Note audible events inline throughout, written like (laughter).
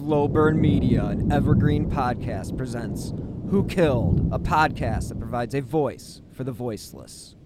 Slow Burn Media, an evergreen podcast, presents Who Killed, a podcast that provides a voice for the voiceless.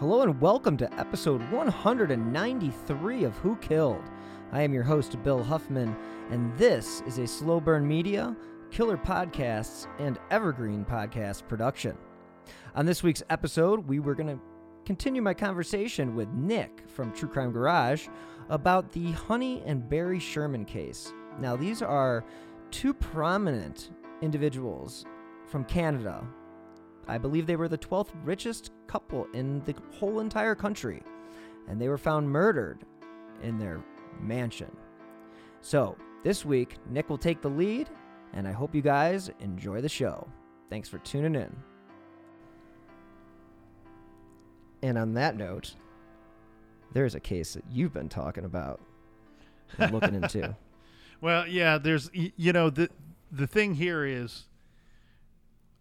Hello and welcome to episode 193 of Who Killed. I am your host, Bill Huffman, and this is a Slow Burn Media, Killer Podcasts, and Evergreen Podcast production. On this week's episode, we were going to continue my conversation with Nick from True Crime Garage about the Honey and Barry Sherman case. Now, these are two prominent individuals from Canada I believe they were the 12th richest couple in the whole entire country, and they were found murdered in their mansion. So, this week, Nick will take the lead, and I hope you guys enjoy the show. Thanks for tuning in. And on that note, there's a case that you've been talking about and looking into. (laughs) Well, yeah, there's you know the the thing here is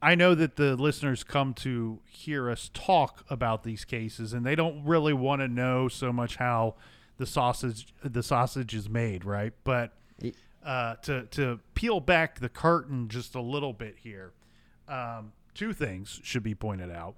I know that the listeners come to hear us talk about these cases, and they don't really want to know so much how the sausage the sausage is made, right? But uh, to to peel back the curtain just a little bit here, um, two things should be pointed out.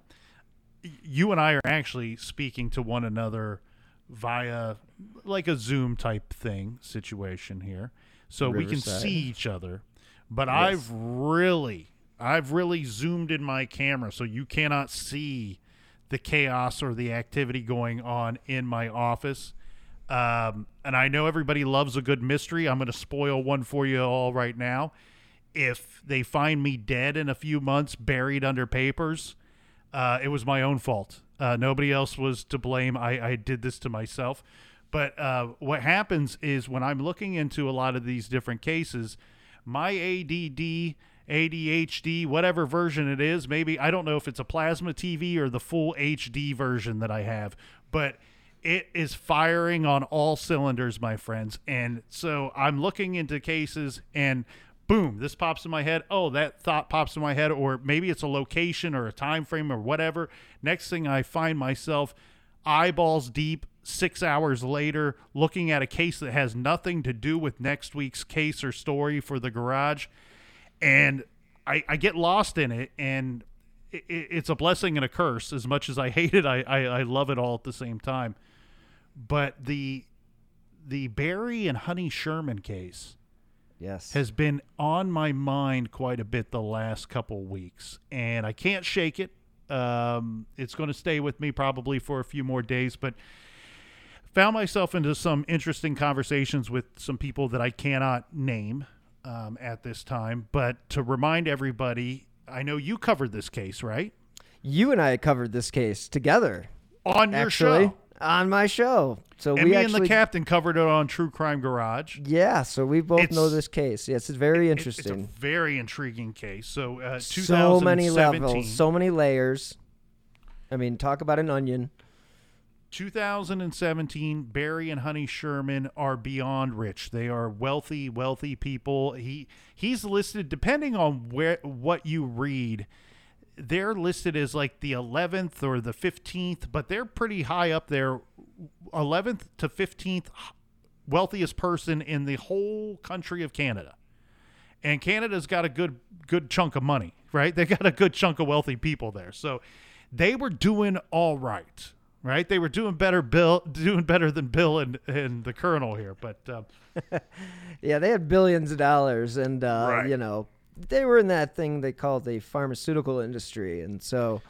You and I are actually speaking to one another via like a Zoom type thing situation here, so Riverside. we can see each other. But yes. I've really I've really zoomed in my camera so you cannot see the chaos or the activity going on in my office. Um, and I know everybody loves a good mystery. I'm going to spoil one for you all right now. If they find me dead in a few months, buried under papers, uh, it was my own fault. Uh, nobody else was to blame. I, I did this to myself. But uh, what happens is when I'm looking into a lot of these different cases, my ADD ADHD, whatever version it is. Maybe I don't know if it's a plasma TV or the full HD version that I have, but it is firing on all cylinders, my friends. And so I'm looking into cases and boom, this pops in my head. Oh, that thought pops in my head or maybe it's a location or a time frame or whatever. Next thing I find myself eyeballs deep 6 hours later looking at a case that has nothing to do with next week's case or story for the garage and I, I get lost in it, and it, it's a blessing and a curse. As much as I (laughs) hate it, I, I, I love it all at the same time. But the the Barry and Honey Sherman case, yes, has been on my mind quite a bit the last couple weeks, and I can't shake it. Um, it's going to stay with me probably for a few more days, but found myself into some interesting conversations with some people that I cannot name um, at this time. But to remind everybody, I know you covered this case, right? You and I covered this case together on your actually, show. On my show, so and we me actually, and the captain covered it on True Crime Garage. Yeah, so we both it's, know this case. Yes, it's very interesting. It's a very intriguing case. So, uh, so many levels, so many layers. I mean, talk about an onion. 2017, Barry and Honey Sherman are beyond rich. They are wealthy, wealthy people. He he's listed depending on where what you read. they're listed as like the 11th or the 15th, but they're pretty high up there, 11th to 15th wealthiest person in the whole country of Canada. And Canada's got a good good chunk of money, right? They got a good chunk of wealthy people there. So they were doing all right, right? They were doing better Bill (laughs) doing better than Bill and and the colonel here, but uh, (laughs) yeah, they had billions of dollars and uh, Right. you know, they were in that thing they call the pharmaceutical industry and so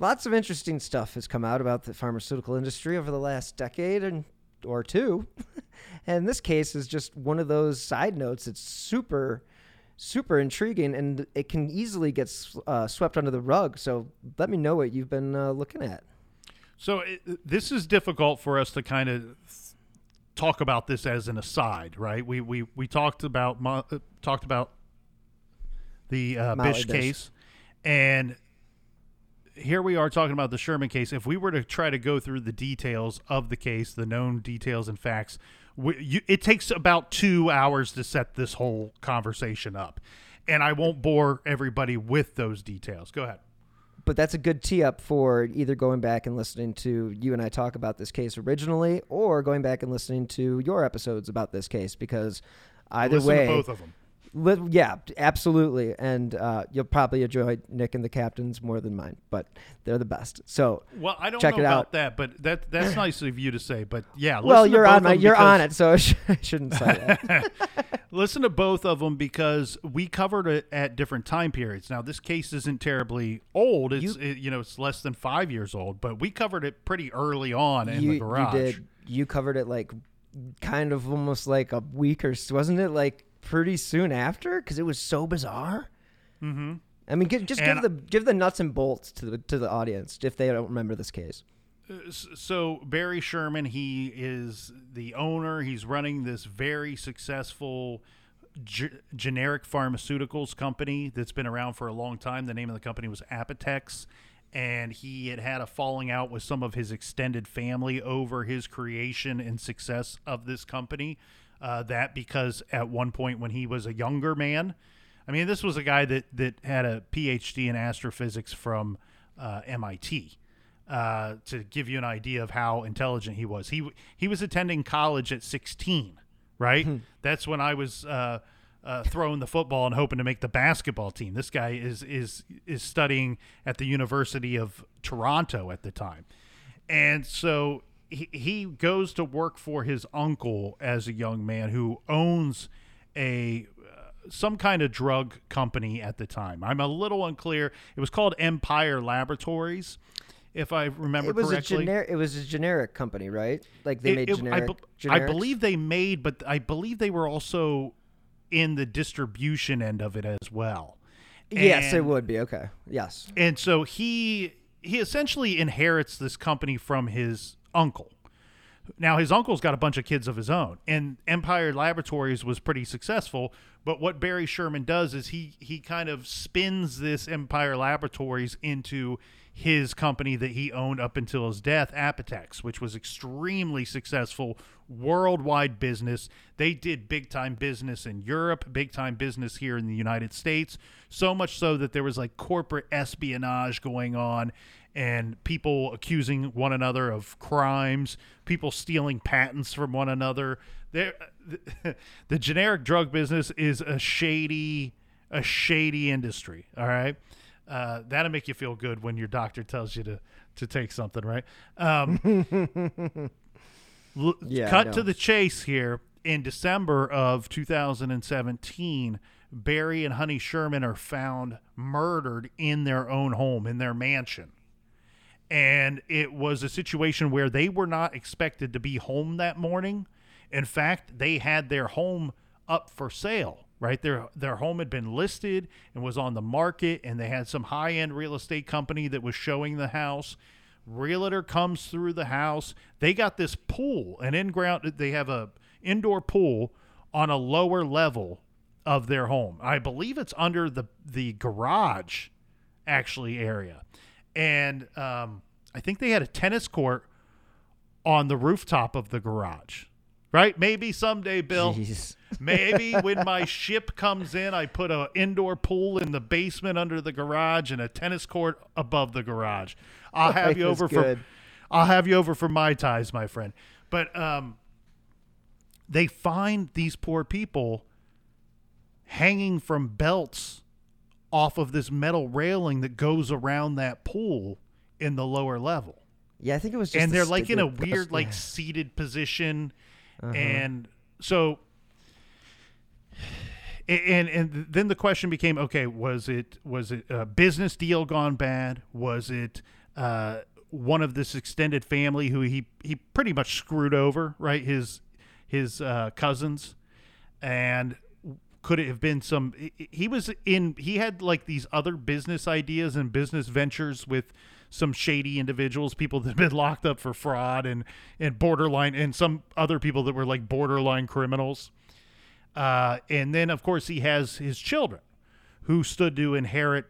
lots of interesting stuff has come out about the pharmaceutical industry over the last decade and or two. (laughs) and this case is just one of those side notes. It's super, super intriguing, and it can easily get uh, swept under the rug. So let me know what you've been uh, looking at. So it, this is difficult for us to kind of talk about this as an aside, right? We we we talked about uh, talked about the uh, Bish Bish. case, and here we are talking about the Sherman case. If we were to try to go through the details of the case, the known details and facts, we, you, it takes about two hours to set this whole conversation up, and I won't bore everybody with those details. Go ahead. But that's a good tee up for either going back and listening to you and I talk about this case originally, or going back and listening to your episodes about this case because either Listen way, to both of them. Yeah, absolutely, and uh, you'll probably enjoy Nick and the captains more than mine, but they're the best. So, Well, I don't Check know it about out. that, but that that's (laughs) nice of you to say. But yeah, well, listen to you're on my, you're on it, so (laughs) I, sh- I shouldn't say that. (laughs) Listen to both of them because we covered it at different time periods. Now, this case isn't terribly old; it's You- it, you know it's less than five years old, but we covered it pretty early on in you, the garage. you did. You covered it like kind of almost like a week or wasn't it like pretty soon after because it was so bizarre. Mm-hmm. I mean, give, just And- give the give the nuts and bolts to the to the audience if they don't remember this case. So Barry Sherman, he is the owner. He's running this very successful ge- generic pharmaceuticals company that's been around for a long time. The name of the company was Apotex, and he had had a falling out with some of his extended family over his creation and success of this company. Uh, that because at one point when he was a younger man, I mean, this was a guy that that had a PhD in astrophysics from uh, MIT uh, to give you an idea of how intelligent he was. He he was attending college at 16, right? That's when I was uh, uh, throwing the football and hoping to make the basketball team. This guy is is is studying at the University of Toronto at the time, and so he, he goes to work for his uncle as a young man who owns a uh, some kind of drug company at the time. I'm a little unclear. It was called Empire Laboratories, if I remember It was correctly. a generic. It was a generic company, right? Like they It- made it- generic. I, be- I believe they made, but I believe they were also in the distribution end of it as well. Yes, it would be okay. Yes. and so he he essentially inherits this company from his uncle. Now his uncle's got a bunch of kids of his own, and Empire Laboratories was pretty successful. But what Barry Sherman does is he he kind of spins this Empire Laboratories into his company that he owned up until his death, Apotex, which was extremely successful, worldwide business. They did big time business in Europe, big time business here in the United States, so much so that there was like corporate espionage going on and people accusing one another of crimes, people stealing patents from one another. There, (laughs) the, generic drug business is a shady, a shady industry. All right, uh, that'll make you feel good when your doctor tells you to to take something, right? Um, (laughs) l- Yeah, cut to the chase here. In December of 2017, Barry and Honey Sherman are found murdered in their own home, in their mansion and it was a situation where they were not expected to be home that morning. In fact, they had their home up for sale. Right, their their home had been listed and was on the market, and they had some high end real estate company that was showing the house. Realtor comes through the house. They got this pool, an in ground. They have a indoor pool on a lower level of their home. I believe it's under the the garage actually area. And um, I think they had a tennis court on the rooftop of the garage. Right? Maybe someday, Bill. Jeez. Maybe (laughs) when my ship comes in, I put an indoor pool in the basement under the garage and a tennis court above the garage. I'll (laughs) have you Life is over for. I'll have you over for my ties, my friend. But um they find these poor people hanging from belts off of this metal railing that goes around that pool in the lower level Yeah, I think it was just. and they're like in a weird like seated position Uh-huh. and so and and then the question became okay was it was it a business deal gone bad? Was it uh one of this extended family who he he pretty much screwed over right? His his uh cousins. And could it have been some he- he was in he had like these other business ideas and business ventures with some shady individuals people that have been (laughs) locked up for fraud and and borderline and some other people that were like borderline criminals. Uh, and then of course he has his children who stood to inherit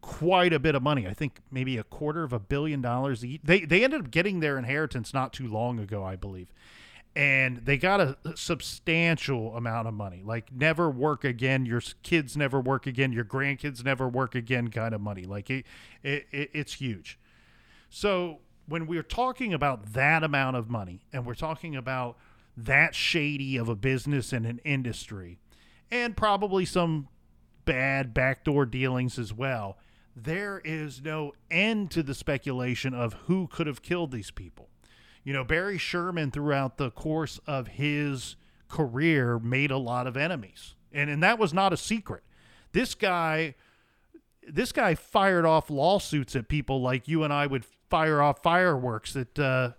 quite a bit of money. I think maybe a quarter of a billion dollars they they ended up getting their inheritance not too long ago i believe and they got a substantial amount of money. Like never work again. Your kids never work again. Your grandkids never work again kind of money. Like it, it, it it's huge. So when we're talking about that amount of money and we're talking about that shady of a business and an industry and probably some bad backdoor dealings as well there is no end to the speculation of who could have killed these people you know, Barry Sherman throughout the course of his career made a lot of enemies. And and that was not a secret. This guy this guy fired off lawsuits at people like you and I would fire off fireworks at uh,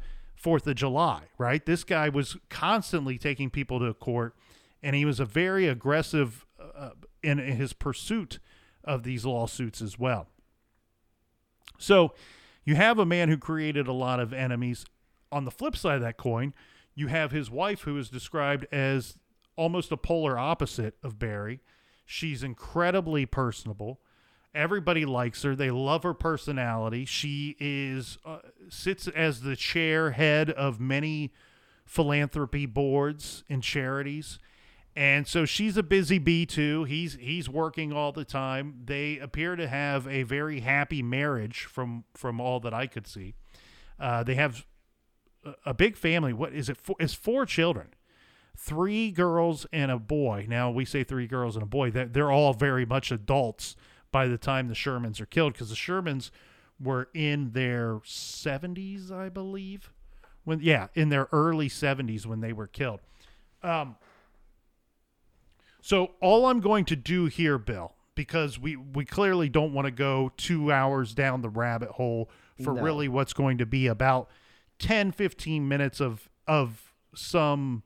4th of July, right? This guy was constantly taking people to court and he was a very aggressive uh, in, in his pursuit of these lawsuits as well. So, you have a man who created a lot of enemies. On the flip side of that coin, you have his wife, who is described as almost a polar opposite of Barry. She's incredibly personable. Everybody likes her. They love her personality. She is uh, sits as the chair head of many philanthropy boards and charities. And so she's a busy bee too. He's he's working all the time. They appear to have a very happy marriage from from all that I could see. Uh, they have a- big family. What is it? Four, it's four children, three girls and a boy. Now we say three girls and a boy. They're, they're all very much adults by the time the Shermans are killed because the Shermans were in their seventies, I believe. When yeah, in their early seventies when they were killed. Um, so all I'm going to do here, Bill, because we we clearly don't want to go two hours down the rabbit hole for No. really what's going to be about 10, 15 minutes of of some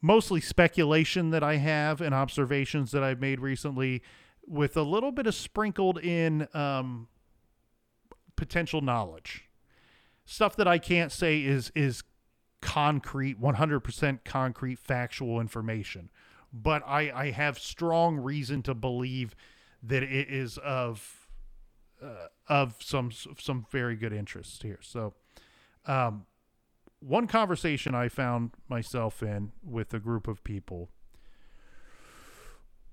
mostly speculation that I have and observations that I've made recently, with a little bit of sprinkled in um, potential knowledge, stuff that I can't say is is concrete, 100% concrete factual information but I, I have strong reason to believe that it is of uh, of some some very good interest here. So, um, one conversation I found myself in with a group of people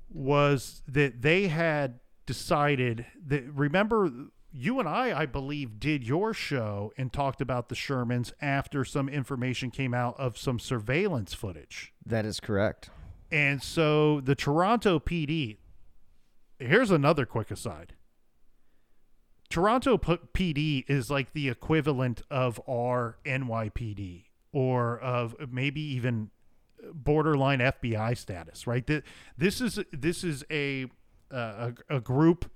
was that they had decided that remember you and I I believe did your show and talked about the Shermans after some information came out of some surveillance footage. That is correct. And so the Toronto PD, here's another quick aside. Toronto PD is like the equivalent of our NYPD or of maybe even borderline FBI status, right? Th- This is this is a a, a group,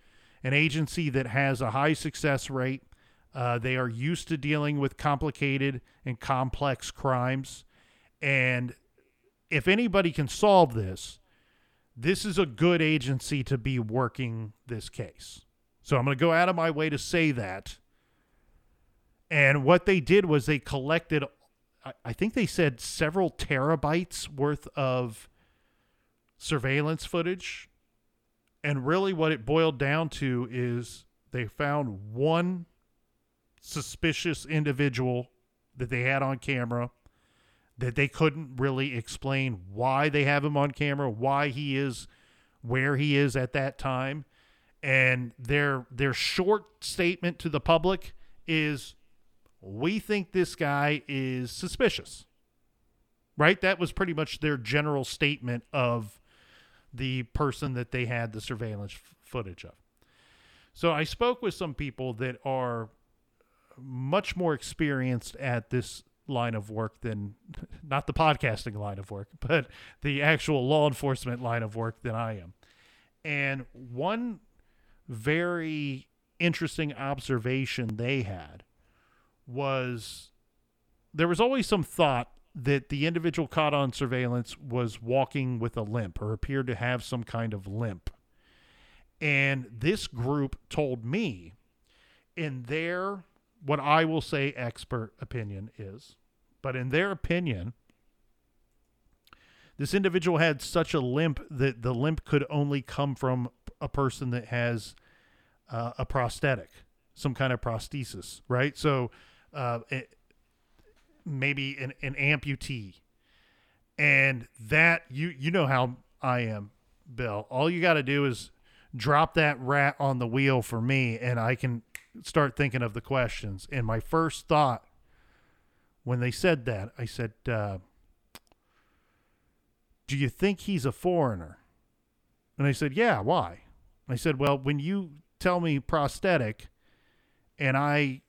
an agency that has a high success rate. Uh, they are used to dealing with complicated and complex crimes, and if anybody can solve this, this is a good agency to be working this case. So I'm going to go out of my way to say that. And what they did was they collected, I- think they said several terabytes worth of surveillance footage. And really, what it boiled down to is they found one suspicious individual that they had on camera that they couldn't really explain why they have him on camera, why he is where he is at that time. And their their short statement to the public is we think this guy is suspicious. Right? That was pretty much their general statement of the person that they had the surveillance f- footage of. So I spoke with some people that are much more experienced at this line of work than (laughs) not the podcasting line of work, but the actual law enforcement line of work than I am. And one very interesting observation they had was there was always some thought that the individual caught on surveillance was walking with a limp or appeared to have some kind of limp. And this group told me, in their, what I will say expert opinion is, but in their opinion, this individual had such a limp that the limp could only come from a person that has uh, a prosthetic, some kind of prosthesis, right? So uh, it, maybe an, an amputee. And that, you, you know how I am, Bill. All you got to do is drop that rat on the wheel for me, and I can start thinking of the questions. And my first thought when they said that, I said, uh, Do you think he's a foreigner? And I said, Yeah, why? I said, Well, when you tell me prosthetic and I,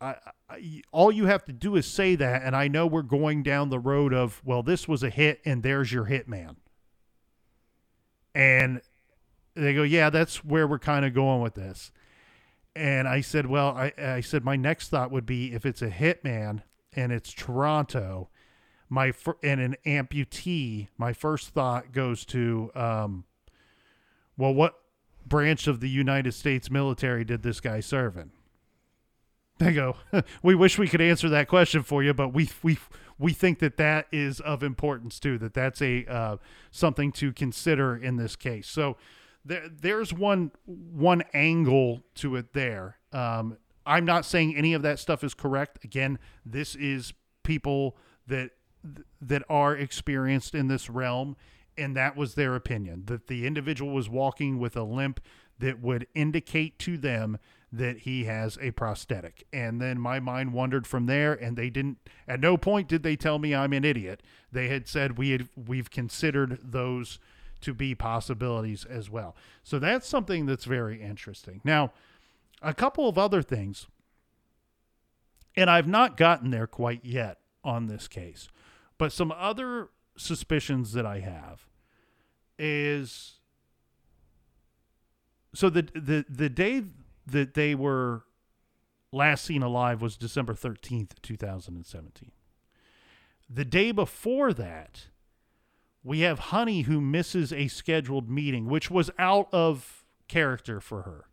I, I, all you have to do is say that, and I know we're going down the road of, well, this was a hit, and there's your hitman. And they go, yeah, that's where we're kind of going with this. And I said, well, I, I said my next thought would be if it's a hitman and it's Toronto, my fir- and an amputee, my first thought goes to, um, well, what branch of the United States military did this guy serve in? They go, (laughs) we wish we could answer that question for you, but we we we think that that is of importance too. That that's a uh, something to consider in this case. So there there's one one angle to it there. Um, I'm not saying any of that stuff is correct. Again, this is people that that are experienced in this realm and that was their opinion that the individual was walking with a limp that would indicate to them that he has a prosthetic. And then my mind wandered from there and they didn't at no point did they tell me I'm an idiot. They had said we had we've considered those to be possibilities as well. So that's something that's very interesting. Now, a couple of other things and I've not gotten there quite yet on this case. But some other suspicions that I have is so the the the day that they were last seen alive was December 13th, 2017. The day before that, we have Honey who misses a scheduled meeting, which was out of character for her.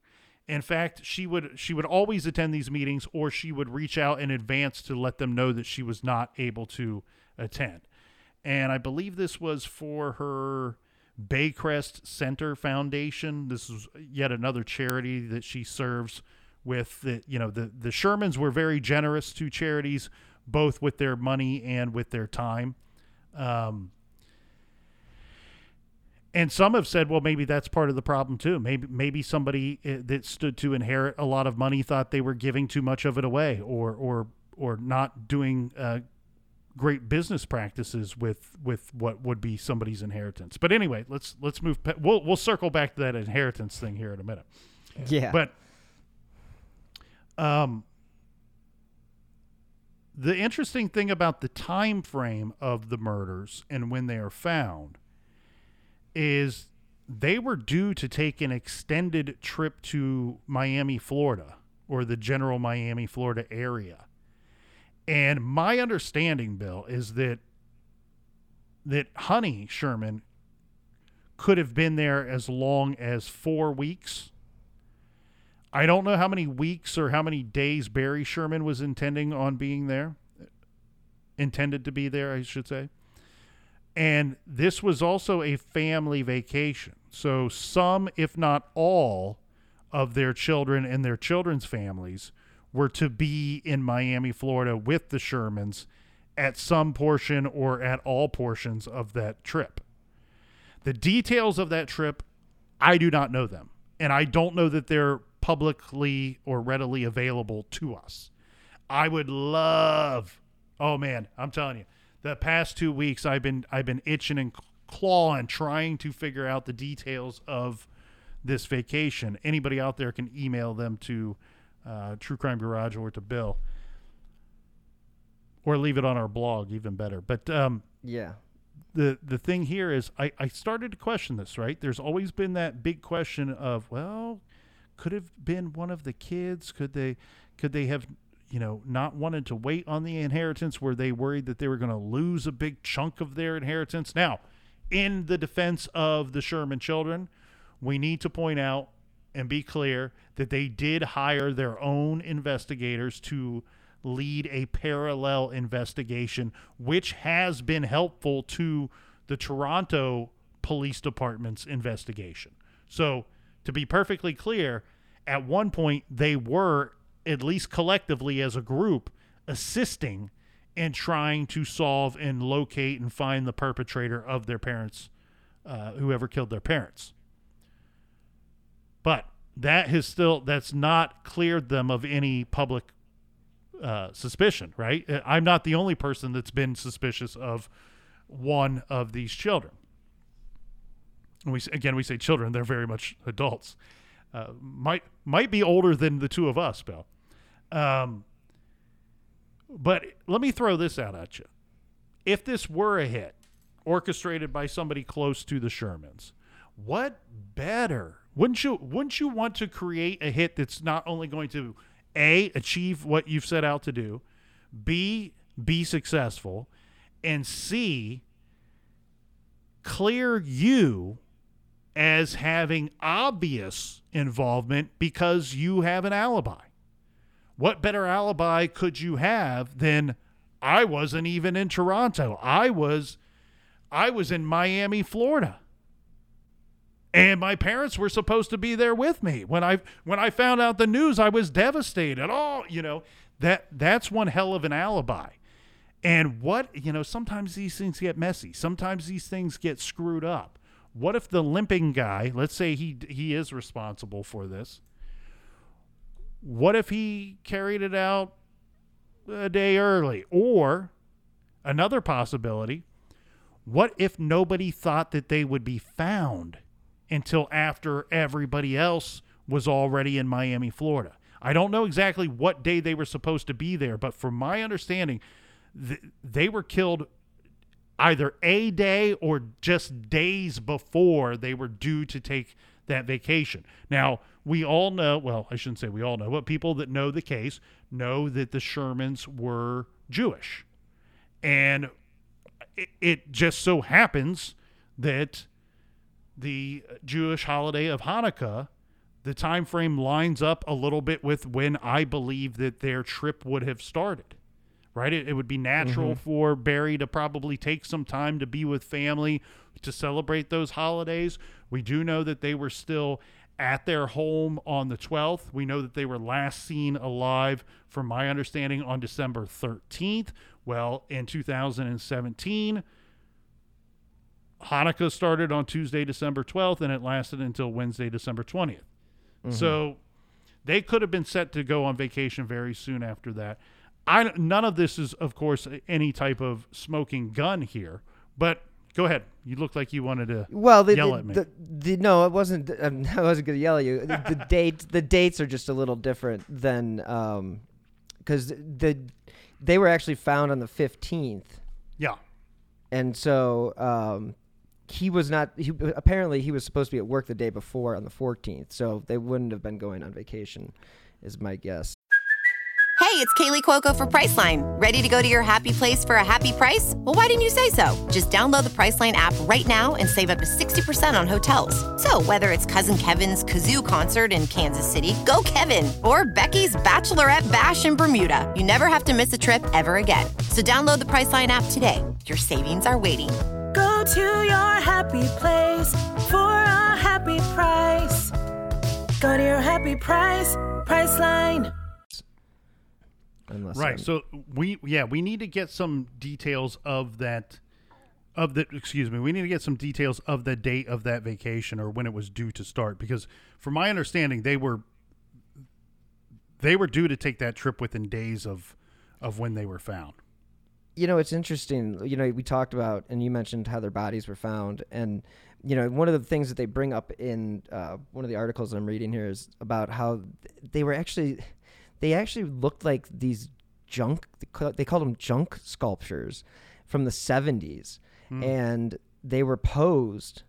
In fact, she would she would always attend these meetings or she would reach out in advance to let them know that she was not able to attend. And I believe this was for her Baycrest Center Foundation. This is yet another charity that she serves with the you know the the Shermans were very generous to charities both with their money and with their time. Um, and some have said, well, maybe that's part of the problem too. Maybe maybe somebody eh, that stood to inherit a lot of money thought they were giving too much of it away, or or or not doing uh, great business practices with with what would be somebody's inheritance. But anyway, let's let's move. We'll we'll circle back to that inheritance thing here in a minute. Yeah. But um, the interesting thing about the time frame of the murders and when they are found is they were due to take an extended trip to Miami, Florida, or the general Miami, Florida area. And my understanding, Bill, is that that Honey Sherman could have been there as long as four weeks. I don't know how many weeks or how many days Barry Sherman was intending on being there. Intended to be there, I should say. And this was also a family vacation. So, some, if not all, of their children and their children's families were to be in Miami, Florida with the Shermans at some portion or at all portions of that trip. The details of that trip, I do not know them. And I don't know that they're publicly or readily available to us. I would love, oh man, I'm telling you, the past two weeks I've been I've been itching and clawing trying to figure out the details of this vacation. Anybody out there can email them to uh, True Crime Garage or to Bill, or leave it on our blog, even better. But um, Yeah. the the thing here is, I I started to question this. Right, there's always been that big question of, well, could have been one of the kids. Could they could they have you know not wanted to wait on the inheritance? Were they worried that they were going to lose a big chunk of their inheritance? Now, in the defense of the Sherman children, we need to point out and be clear that they did hire their own investigators to lead a parallel investigation, which has been helpful to the Toronto Police Department's investigation. So, to be perfectly clear, at one point they were, at least collectively as a group, assisting in trying to solve and locate and find the perpetrator of their parents, uh, whoever killed their parents. But that has still that's not cleared them of any public uh, suspicion, right? Uh, I'm not the only person that's been suspicious of one of these children. And we again we say children; they're very much adults. Uh, might might be older than the two of us, Bill. Um, but let me throw this out at you: if this were a hit, orchestrated by somebody close to the Shermans, what better? Wouldn't you wouldn't you want to create a hit that's not only going to a achieve what you've set out to do, b be successful, and c clear you as having obvious involvement because you have an alibi. What better alibi could you have than I wasn't even in Toronto. I was I was in Miami, Florida. And my parents were supposed to be there with me. When I when I found out the news, I was devastated. Oh, you know, that that's one hell of an alibi. And what, you know, sometimes these things get messy. Sometimes these things get screwed up. What if the limping guy, let's say he he is responsible for this. What if he carried it out a day early or another possibility, what if nobody thought that they would be found until after everybody else was already in Miami, Florida? I don't know exactly what day they were supposed to be there, but from my understanding, th- they were killed either a day or just days before they were due to take that vacation. Now, we all know, well, I shouldn't say we all know, but people that know the case know that the Shermans were Jewish. And it, it just so happens that the Jewish holiday of Hanukkah, the time frame lines up a little bit with when I believe that their trip would have started. Right? It, it would be natural mm-hmm. for Barry to probably take some time to be with family to celebrate those holidays. We do know that they were still at their home on the 12th. We know that they were last seen alive, from my understanding, on December 13th. Well, in 2017, Hanukkah started on Tuesday, December 12th, and it lasted until Wednesday, December 20th. So they could have been set to go on vacation very soon after that. I none of this is, of course, any type of smoking gun here. But go ahead. You look like you wanted to. Well, the, Yell the, at me. The, the, no, it wasn't. Um, (laughs) I wasn't going to yell at you. The, (laughs) date, the dates are just a little different than because the they were actually found on the fifteenth, Yeah. and so um, he was not. He apparently he was supposed to be at work the day before on the fourteenth, so they wouldn't have been going on vacation, is my guess. Hey, it's Kaley Cuoco for Priceline. Ready to go to your happy place for a happy price? Well, why didn't you say so? Just download the Priceline app right now and save up to 60% on hotels. So, whether it's Cousin Kevin's Kazoo concert in Kansas City, go Kevin, or Becky's Bachelorette Bash in Bermuda, you never have to miss a trip ever again. So, download the Priceline app today. Your savings are waiting. Go to your happy place for a happy price. Go to your happy price, Priceline. Unless Right. I'm- So we yeah we need to get some details of that of the excuse me we need to get some details of the date of that vacation or when it was due to start because from my understanding they were they were due to take that trip within days of of when they were found. You know, it's interesting. You know, we talked about, and you mentioned how their bodies were found, and you know, one of the things that they bring up in uh, one of the articles I'm reading here is about how they were actually, they actually looked like these junk. They call- called them junk sculptures from the 70s, and they were posed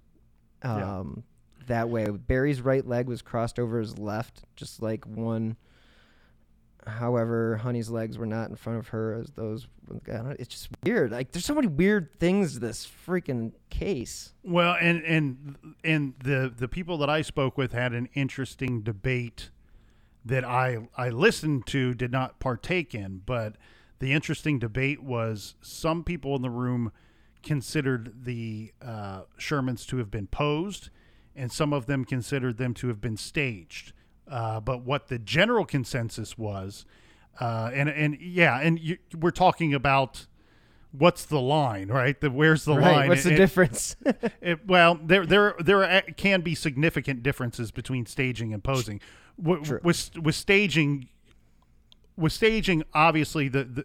Yeah. um, that way. Barry's right leg was crossed over his left, just like one. However, Honey's legs were not in front of her as those. It's just weird. Like there's so many weird things this freaking case. Well, and and and the the people that I spoke with had an interesting debate that I I listened to, did not partake in, but the interesting debate was some people in the room considered the uh, Shermans to have been posed, and some of them considered them to have been staged. Uh, but what the general consensus was, uh, and and yeah, and you, we're talking about what's the line, right? The where's the right? line? What's the difference? (laughs) it, well, there there there can be significant differences between staging and posing. W- True. With with staging, with staging, obviously the the,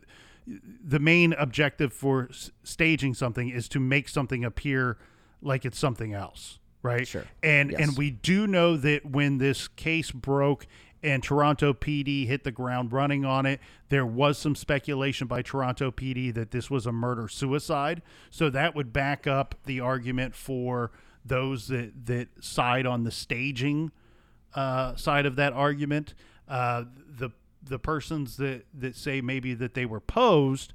the main objective for s- staging something is to make something appear like it's something else, right? Sure. And Yes. and we do know that when this case broke and Toronto PD hit the ground running on it, there was some speculation by Toronto PD that this was a murder suicide. So that would back up the argument for those that that side on the staging uh, side of that argument. Uh, the the persons that that say maybe that they were posed,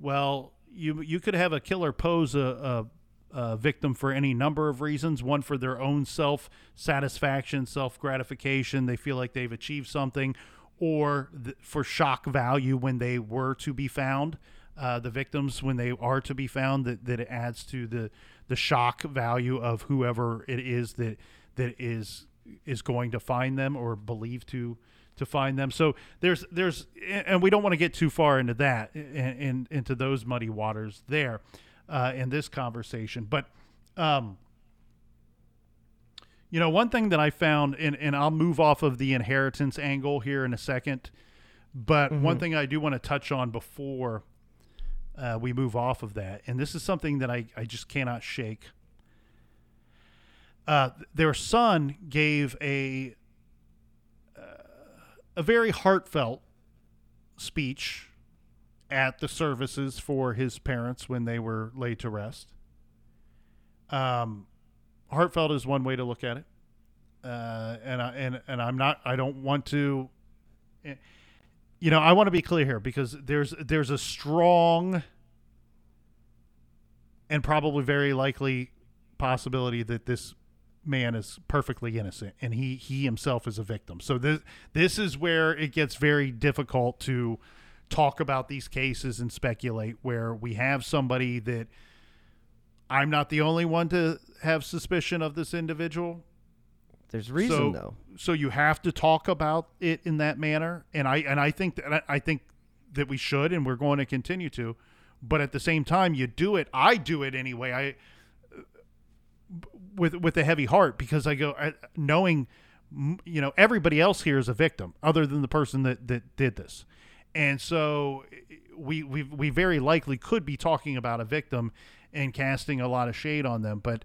well, you you could have a killer pose a, a, victim for any number of reasons. One for their own self satisfaction, self gratification. They feel like they've achieved something, or th- for shock value when they were to be found. Uh, the victims when they are to be found that, that it adds to the the shock value of whoever it is that that is is going to find them or believed to to find them. So there's there's and we don't want to get too far into that and into those muddy waters there uh, in this conversation. But um, you know, one thing that I found, and, and I'll move off of the inheritance angle here in a second, but one thing I do want to touch on before uh, we move off of that, and this is something that I, I just cannot shake. Uh, their son gave a uh, a very heartfelt speech at the services for his parents when they were laid to rest. Um, heartfelt is one way to look at it, uh, and I and and I'm not. I don't want to. eh, You know, I want to be clear here because there's there's a strong and probably very likely possibility that this man is perfectly innocent and he he himself is a victim. So this this is where it gets very difficult to talk about these cases and speculate where we have somebody that I'm not the only one to have suspicion of this individual. There's reason so, though. So you have to talk about it in that manner, and I and I think that I think that we should, and we're going to continue to. But at the same time, you do it. I do it anyway. I with with a heavy heart because I go I, knowing, you know, everybody else here is a victim other than the person that that did this, and so we we we very likely could be talking about a victim and casting a lot of shade on them, but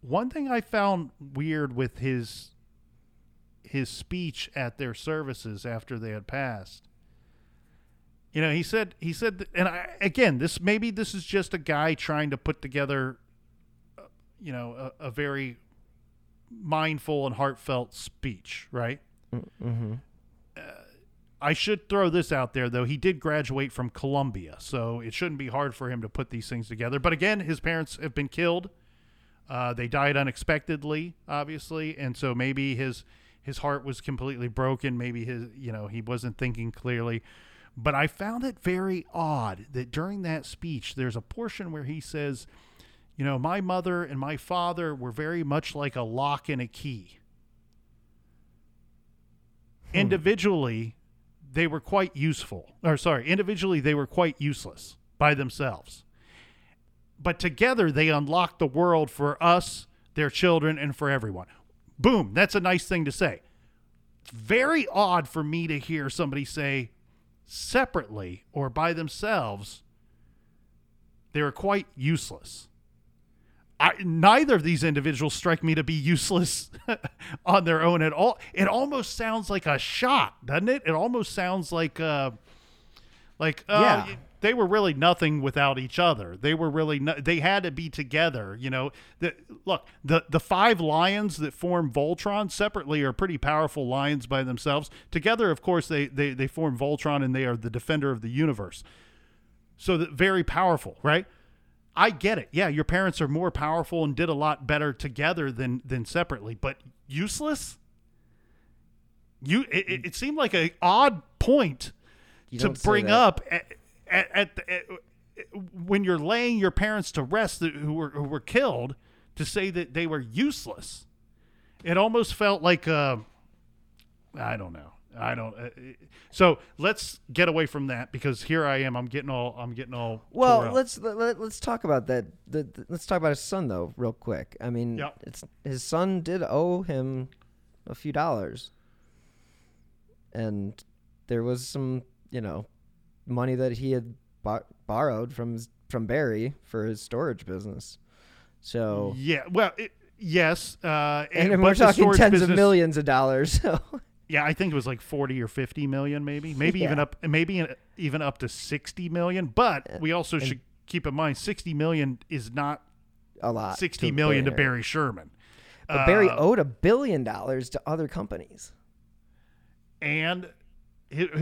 one thing I found weird with his his speech at their services after they had passed. You know, he said he said, and I, again, this maybe this is just a guy trying to put together, uh, you know, a, a very mindful and heartfelt speech, right? Mm-hmm. I should throw this out there though. He did graduate from Columbia, so it shouldn't be hard for him to put these things together. But again, his parents have been killed. Uh, they died unexpectedly, obviously, and so maybe his his heart was completely broken. Maybe his you know he wasn't thinking clearly. But I found it very odd that during that speech, there's a portion where he says, "You know, my mother and my father were very much like a lock and a key." Individually, they were quite useful. Or sorry, individually they were quite useless by themselves. But together they unlocked the world for us, their children, and for everyone. Boom, that's a nice thing to say. It's very odd for me to hear somebody say separately or by themselves they were quite useless. I, neither of these individuals strike me to be useless (laughs) on their own at all. It almost sounds like a shot, doesn't it? It almost sounds like, uh, like uh, Yeah. they were really nothing without each other. They were really no, they had to be together. You know, the, look the the five lions that form Voltron separately are pretty powerful lions by themselves. Together, of course, they they they form Voltron and they are the defender of the universe. So that very powerful, right? I get it. Yeah, your parents are more powerful and did a lot better together than than separately, but useless. You it, it, seemed like a odd point You to bring up at, at, at, the- at- when you're laying your parents to rest who were who were killed to say that they were useless. It almost felt like I don't know. I don't. Uh, so let's get away from that because here I am. I'm getting all. I'm getting all. Well, let's let, let, us talk about that. The, the- let's talk about his son though, real quick. I mean, Yep. it's his son did owe him a few dollars, and there was some, you know, money that he had bought, borrowed from from Barry for his storage business. So, Yeah. Well, it, yes. Uh, and, but we're talking tens of millions of dollars. (laughs) So, Yeah, I think it was like forty or fifty million, maybe, (laughs) maybe even up, maybe even up to sixty million. But we also should keep in mind sixty million is not a lot. sixty million to Barry. Barry Sherman. But Barry Uh, owed a billion dollars to other companies. and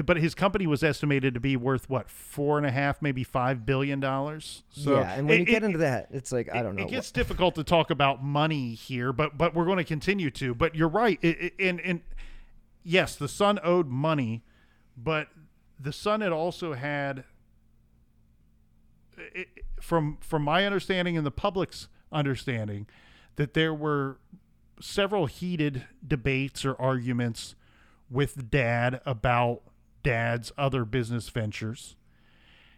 but his company was estimated to be worth what four and a half, maybe five billion dollars. So yeah, and when you get it- into that, it's like I don't know. It gets difficult to talk about money here, but but we're going to continue to. But you're right. It, it- and and yes, the son owed money, but the son had also had, it, from from my understanding and the public's understanding, that there were several heated debates or arguments with dad about dad's other business ventures.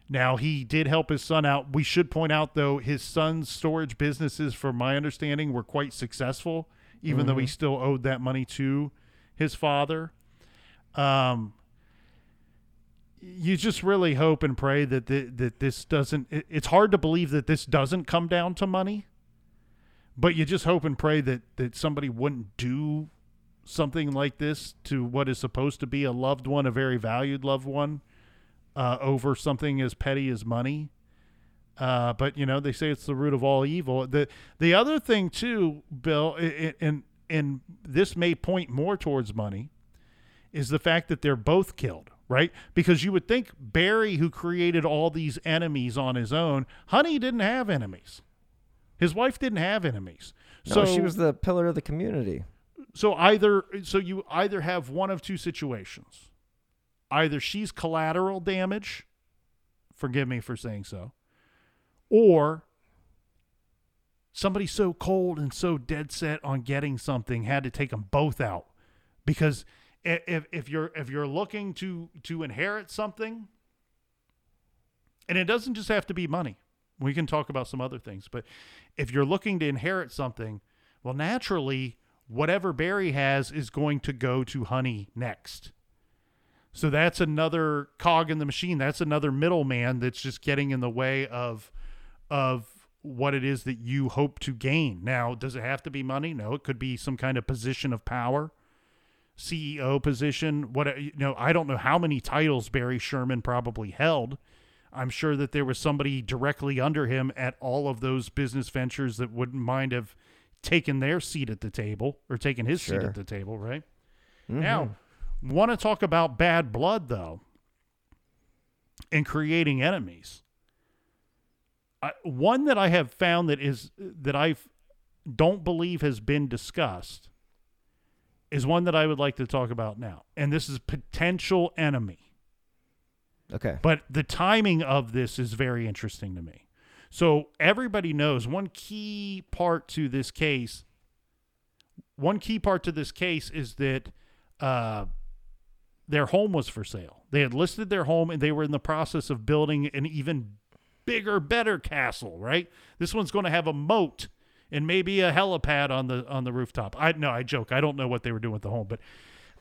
Now he did help his son out. We should point out though his son's storage businesses, from my understanding, were quite successful, even though he mm-hmm. still owed that money to his father. Um, you just really hope and pray that th- that this doesn't. It, it's hard to believe that this doesn't come down to money, but you just hope and pray that that somebody wouldn't do something like this to what is supposed to be a loved one, a very valued loved one uh, over something as petty as money. Uh, but you know they say it's the root of all evil. The the other thing too, Bill, and and this may point more towards money, is the fact that they're both killed, right? Because you would think Barry, who created all these enemies on his own, Honey didn't have enemies. His wife didn't have enemies. no, so she was the pillar of the community. so either so you either have one of two situations. Either she's collateral damage, forgive me for saying so, or somebody so cold and so dead set on getting something had to take them both out. Because if if you're if you're looking to to inherit something, and it doesn't just have to be money. We can talk about some other things, but if you're looking to inherit something, well, naturally, whatever Barry has is going to go to Honey next. So that's another cog in the machine. That's another middleman that's just getting in the way of of what it is that you hope to gain. Now, does it have to be money? No, it could be some kind of position of power. CEO position, what you know, I don't know how many titles Barry Sherman probably held. I'm sure that there was somebody directly under him at all of those business ventures that wouldn't mind have taken their seat at the table or taken his seat at the table, right? Mm-hmm. Now, want to talk about bad blood though and creating enemies. I, one that I have found that is that I don't believe has been discussed is one that I would like to talk about now. And this is potential enemy. Okay. But the timing of this is very interesting to me. So everybody knows one key part to this case. One key part to this case is that uh, their home was for sale. They had listed their home and they were in the process of building an even bigger, better castle, right? This one's going to have a moat and maybe a helipad on the on the rooftop. I no, I joke. I don't know what they were doing with the home, but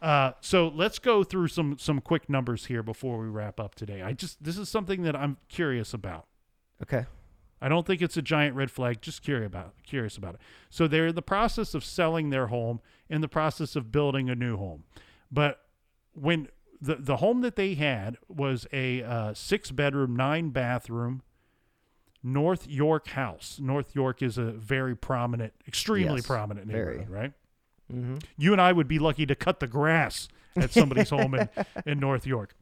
uh, so let's go through some some quick numbers here before we wrap up today. I just this is something that I'm curious about. Okay. I don't think it's a giant red flag. Just curious about curious about it. So they're in the process of selling their home, in the process of building a new home, but when the the home that they had was a uh, six bedroom, nine bathroom, North York house. North York is a very prominent, extremely Yes, prominent very. neighborhood, right? Mm-hmm. You and I would be lucky to cut the grass at somebody's home in, (laughs) in North York.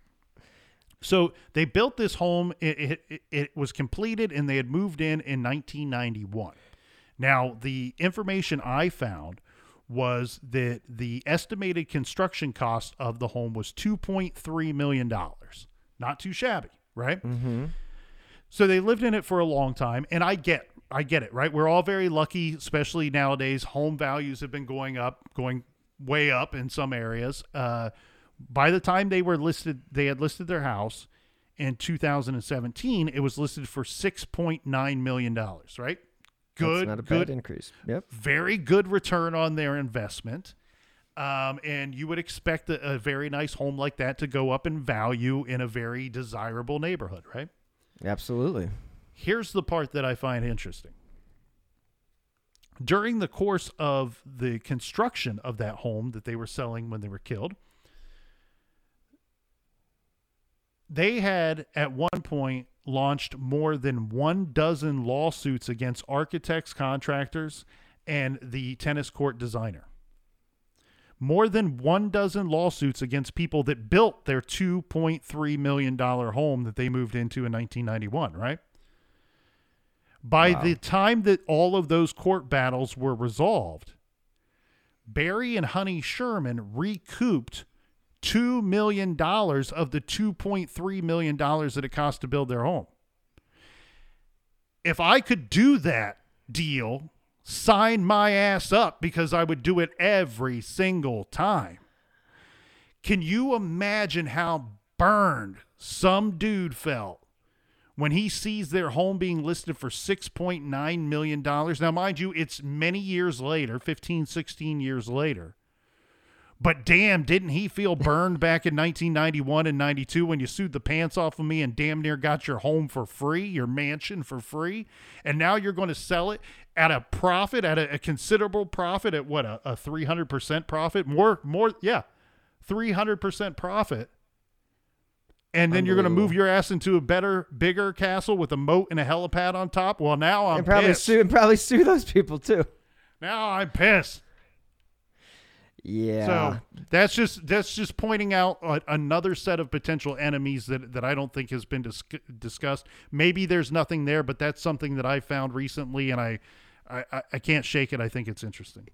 So they built this home. It, it, it- it was completed and they had moved in in 1991. Now, the information I found was that the estimated construction cost of the home was $2.3 million. Not too shabby, right? Mm-hmm. So they lived in it for a long time, and I get, I get it, right? We're all very lucky, especially nowadays. Home values have been going up, going way up in some areas. Uh, by the time they were listed, they had listed their house in 2017. It was listed for 6.9 million dollars, right? Good, That's not a good, bad increase. Yep. very good return on their investment. Um, and you would expect a, a very nice home like that to go up in value in a very desirable neighborhood, right? Absolutely. Here's the part that I find interesting. During the course of the construction of that home that they were selling when they were killed, they had at one point launched more than one dozen lawsuits against architects, contractors, and the tennis court designer. More than one dozen lawsuits against people that built their $2.3 million home that they moved into in 1991, right? By Wow. the time that all of those court battles were resolved, Barry and Honey Sherman recouped $2 million of the $2.3 million that it cost to build their home. If I could do that deal, sign my ass up because I would do it every single time. Can you imagine how burned some dude felt when he sees their home being listed for $6.9 million? Now, mind you, it's many years later, 15, 16 years later. But damn, didn't he feel burned back in 1991 and 92 when you sued the pants off of me and damn near got your home for free, your mansion for free? And now you're going to sell it at a profit, at a, a considerable profit, at what, a, a 300% profit? More, more, yeah, 300% profit. And then you're going to move your ass into a better, bigger castle with a moat and a helipad on top. Well, now I'm and probably pissed. sue and probably sue those people too. Now I'm pissed. Yeah. So that's just that's just pointing out a, another set of potential enemies that that I don't think has been dis- discussed. Maybe there's nothing there, but that's something that I found recently, and I, I I- can't shake it. I think it's interesting.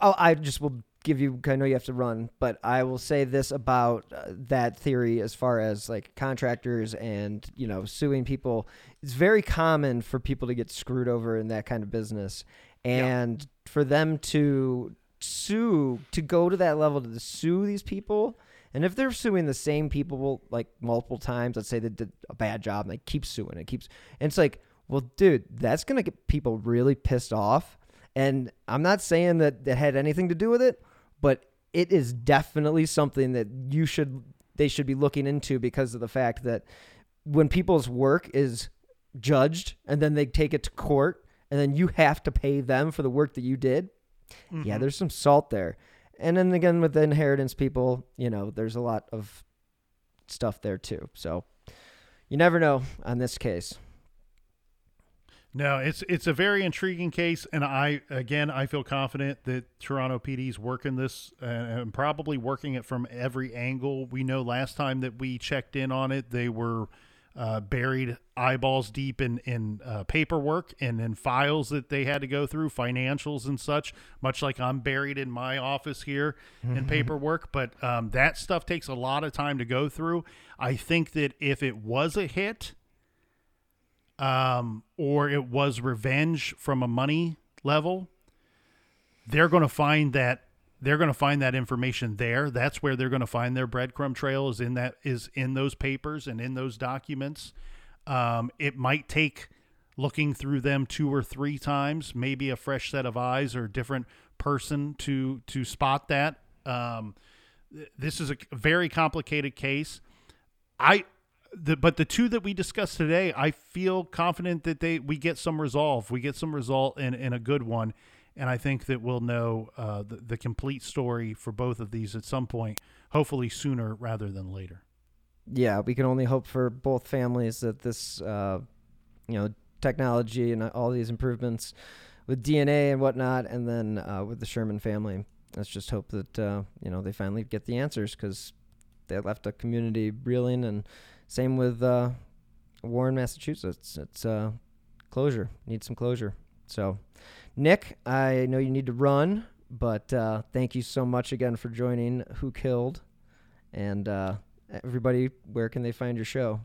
I'll, I just will give you. I know you have to run, but I will say this about uh, that theory as far as like contractors and you know suing people. It's very common for people to get screwed over in that kind of business, and for them to sue to go to that level to sue these people. And if they're suing the same people like multiple times, let's say they did a bad job and they keep suing, it keeps, and it's like, well, dude, that's gonna get people really pissed off. And I'm not saying that that had anything to do with it, but it is definitely something that you should they should be looking into because of the fact that when people's work is judged and then they take it to court and then you have to pay them for the work that you did. Yeah, there's some salt there. And then again with the inheritance people, you know, there's a lot of stuff there too. So you never know on this case. No, it's it's a very intriguing case, and I again I feel confident that Toronto PD's working this uh, and probably working it from every angle. We know last time that we checked in on it, they were uh, buried eyeballs deep in in uh, paperwork and in files that they had to go through, financials and such. Much like I'm buried in my office here in paperwork, but um, that stuff takes a lot of time to go through. I think that if it was a hit um, or it was revenge from a money level, they're going to find that they're going to find that information there. That's where they're going to find their breadcrumb trail is in that is in those papers and in those documents. Um, it might take looking through them two or three times, maybe a fresh set of eyes or a different person to to spot that. Um, th- this is a very complicated case. I the but the two that we discussed today, I feel confident that they we get some resolve. We get some result in in a good one, and I think that we'll know uh, the, the complete story for both of these at some point, hopefully sooner rather than later. Yeah, we can only hope for both families that this, uh, you know, technology and all these improvements with DNA and whatnot, and then uh, with the Sherman family. Let's just hope that uh, you know they finally get the answers because they left a community reeling, and same with uh, Warren, Massachusetts. It's uh, closure. Need some closure. So, Nick, I know you need to run, but uh, thank you so much again for joining. Who killed? And uh, everybody, where can they find your show?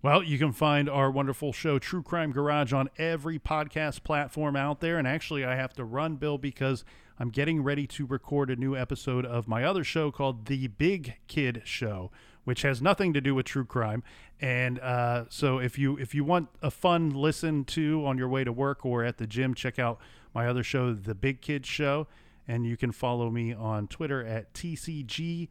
Well, you can find our wonderful show, True Crime Garage, on every podcast platform out there. And actually, I have to run, Bill, because I'm getting ready to record a new episode of my other show called The Big Kid Show, which has nothing to do with true crime. And uh, so, if you if you want a fun listen to on your way to work or at the gym, check out my other show, The Big Kids Show. And you can follow me on Twitter at TCGNIC.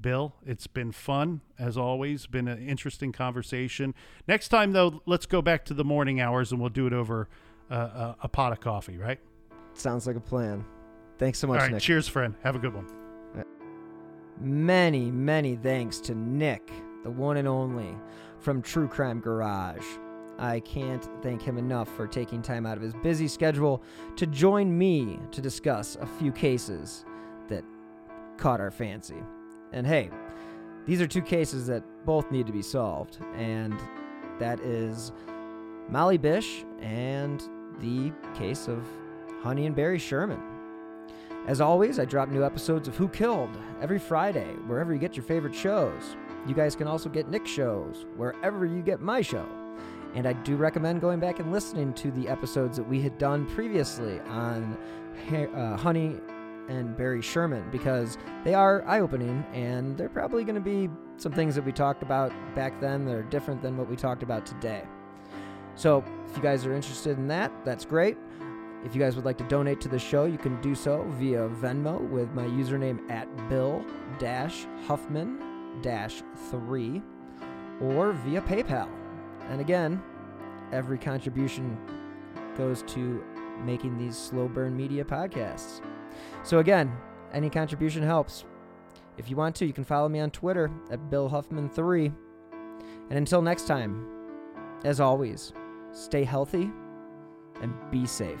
Bill. It's been fun as always. Been an interesting conversation. Next time though, let's go back to the morning hours and we'll do it over uh, a, a, pot of coffee. Right? Sounds like a plan. Thanks so much, All right, Nick. Cheers, friend. Have a good one. Many, many thanks to Nick, the one and only from True Crime Garage. I can't thank him enough for taking time out of his busy schedule to join me to discuss a few cases that caught our fancy. And hey, these are two cases that both need to be solved, and that is Molly Bish and the case of Honey and Barry Sherman. As always, I drop new episodes of Who Killed every Friday, wherever you get your favorite shows. You guys can also get Nick's shows wherever you get my show. And I do recommend going back and listening to the episodes that we had done previously on uh, Honey and Barry Sherman because they are eye opening and they're probably going to be some things that we talked about back then that are different than what we talked about today. So, if you guys are interested in that, that's great. If you guys would like to donate to the show, you can do so via Venmo with my username at Bill Huffman 3 or via PayPal. And again, every contribution goes to making these slow burn media podcasts. So again, any contribution helps. If you want to, you can follow me on Twitter at Bill Huffman3. And until next time, as always, stay healthy and be safe.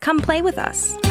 Come play with us.